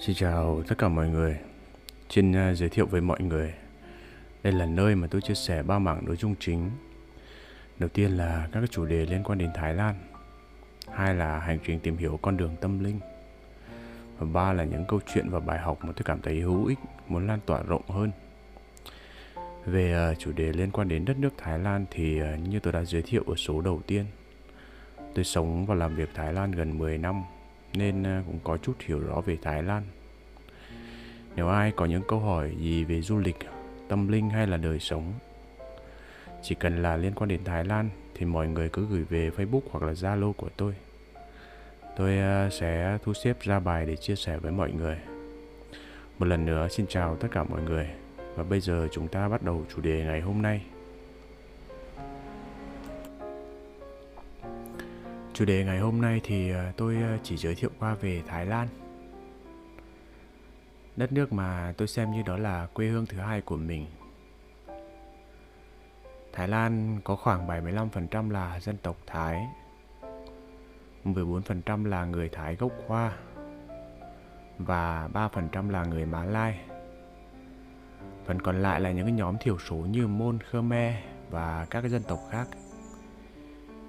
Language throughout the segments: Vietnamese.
Xin chào tất cả mọi người. Xin uh, giới thiệu với mọi người. Đây là nơi mà tôi chia sẻ ba mảng nội dung chính. Đầu tiên là các chủ đề liên quan đến Thái Lan. Hai là hành trình tìm hiểu con đường tâm linh. Và ba là những câu chuyện và bài học mà tôi cảm thấy hữu ích, muốn lan tỏa rộng hơn. Về uh, chủ đề liên quan đến đất nước Thái Lan thì uh, như tôi đã giới thiệu ở số đầu tiên. Tôi sống và làm việc Thái Lan gần 10 năm nên ờ, cũng có chút hiểu rõ về Thái Lan. Nếu ai có những câu hỏi gì về du lịch, tâm linh hay là đời sống, chỉ cần là liên quan đến Thái Lan thì mọi người cứ gửi về Facebook hoặc là Zalo của tôi. Tôi ờ, sẽ thu xếp ra bài để chia sẻ với mọi người. Một lần nữa xin chào tất cả mọi người và bây giờ chúng ta bắt đầu chủ đề ngày hôm nay. Chủ đề ngày hôm nay thì ờ, tôi ờ, chỉ giới thiệu qua về Thái Lan. Đất nước mà tôi xem như đó là quê hương thứ hai của mình. Thái Lan có khoảng 75% là dân tộc Thái, 14% là người Thái gốc Hoa và 3% là người Mã Lai. Phần còn lại là những nhóm thiểu số như Môn, Khmer và các dân tộc khác.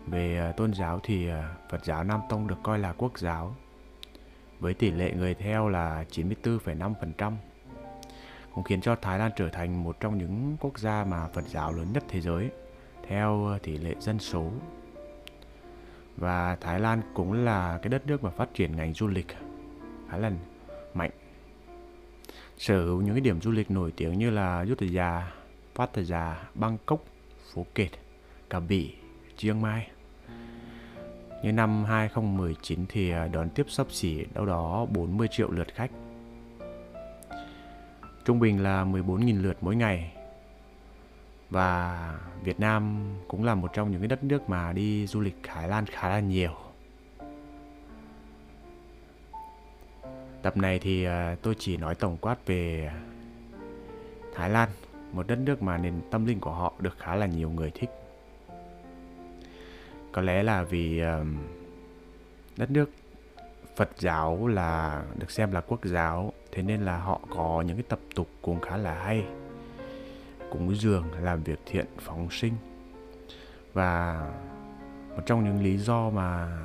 Về à, tôn giáo thì à, Phật giáo Nam Tông được coi là quốc giáo với tỷ lệ người theo là 94,5%, cũng khiến cho Thái Lan trở thành một trong những quốc gia mà Phật giáo lớn nhất thế giới theo à, tỷ lệ dân số. Và Thái Lan cũng là cái đất nước mà phát triển ngành du lịch khá là mạnh. Sở hữu những cái điểm du lịch nổi tiếng như là Yutaya, Pattaya, Bangkok, Phuket, Cà Bỉ, Chiang Mai. Như năm 2019 thì à, đón tiếp sắp xỉ đâu đó 40 triệu lượt khách. Trung bình là 14.000 lượt mỗi ngày. Và Việt Nam cũng là một trong những cái đất nước mà đi du lịch Thái Lan khá là nhiều. Tập này thì à, tôi chỉ nói tổng quát về Thái Lan, một đất nước mà nền tâm linh của họ được khá là nhiều người thích có lẽ là vì đất nước Phật giáo là, được xem là quốc giáo, thế nên là họ có những cái tập tục cũng khá là hay cúng dường làm việc thiện phóng sinh. Và một trong những lý do mà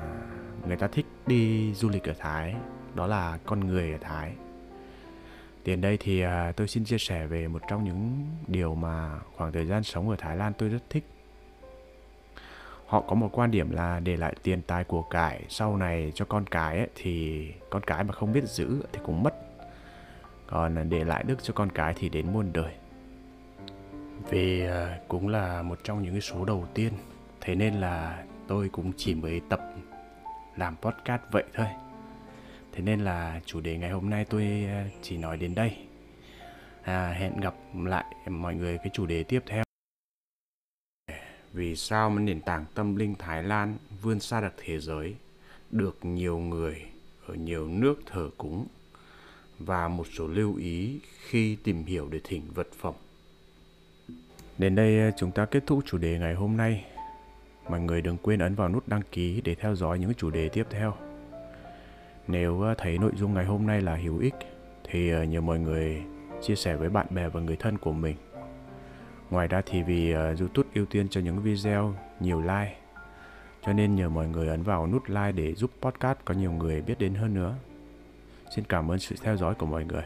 người ta thích đi du lịch ở Thái, đó là con người ở Thái. Tiền đây thì à, tôi xin chia sẻ về một trong những điều mà khoảng thời gian sống ở Thái Lan tôi rất thích họ có một quan điểm là để lại tiền tài của cải sau này cho con cái ấy, thì con cái mà không biết giữ thì cũng mất. Còn để lại đức cho con cái thì đến muôn đời. Vì ờ, cũng là một trong những số đầu tiên. Thế nên là tôi cũng chỉ mới tập làm podcast vậy thôi. Thế nên là chủ đề ngày hôm nay tôi ờ, chỉ nói đến đây. À, hẹn gặp lại mọi người cái chủ đề tiếp theo vì sao mà nền tảng tâm linh Thái Lan vươn xa được thế giới, được nhiều người ở nhiều nước thờ cúng và một số lưu ý khi tìm hiểu để thỉnh vật phẩm. Đến đây ờ, chúng ta kết thúc chủ đề ngày hôm nay. Mọi người đừng quên ấn vào nút đăng ký để theo dõi những chủ đề tiếp theo. Nếu ờ, thấy nội dung ngày hôm nay là hữu ích thì ờ, nhờ mọi người chia sẻ với bạn bè và người thân của mình Ngoài ra thì vì uh, YouTube ưu tiên cho những video nhiều like cho nên nhờ mọi người ấn vào nút like để giúp podcast có nhiều người biết đến hơn nữa. Xin cảm ơn sự theo dõi của mọi người.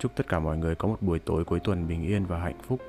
Chúc tất cả mọi người có một buổi tối cuối tuần bình yên và hạnh phúc.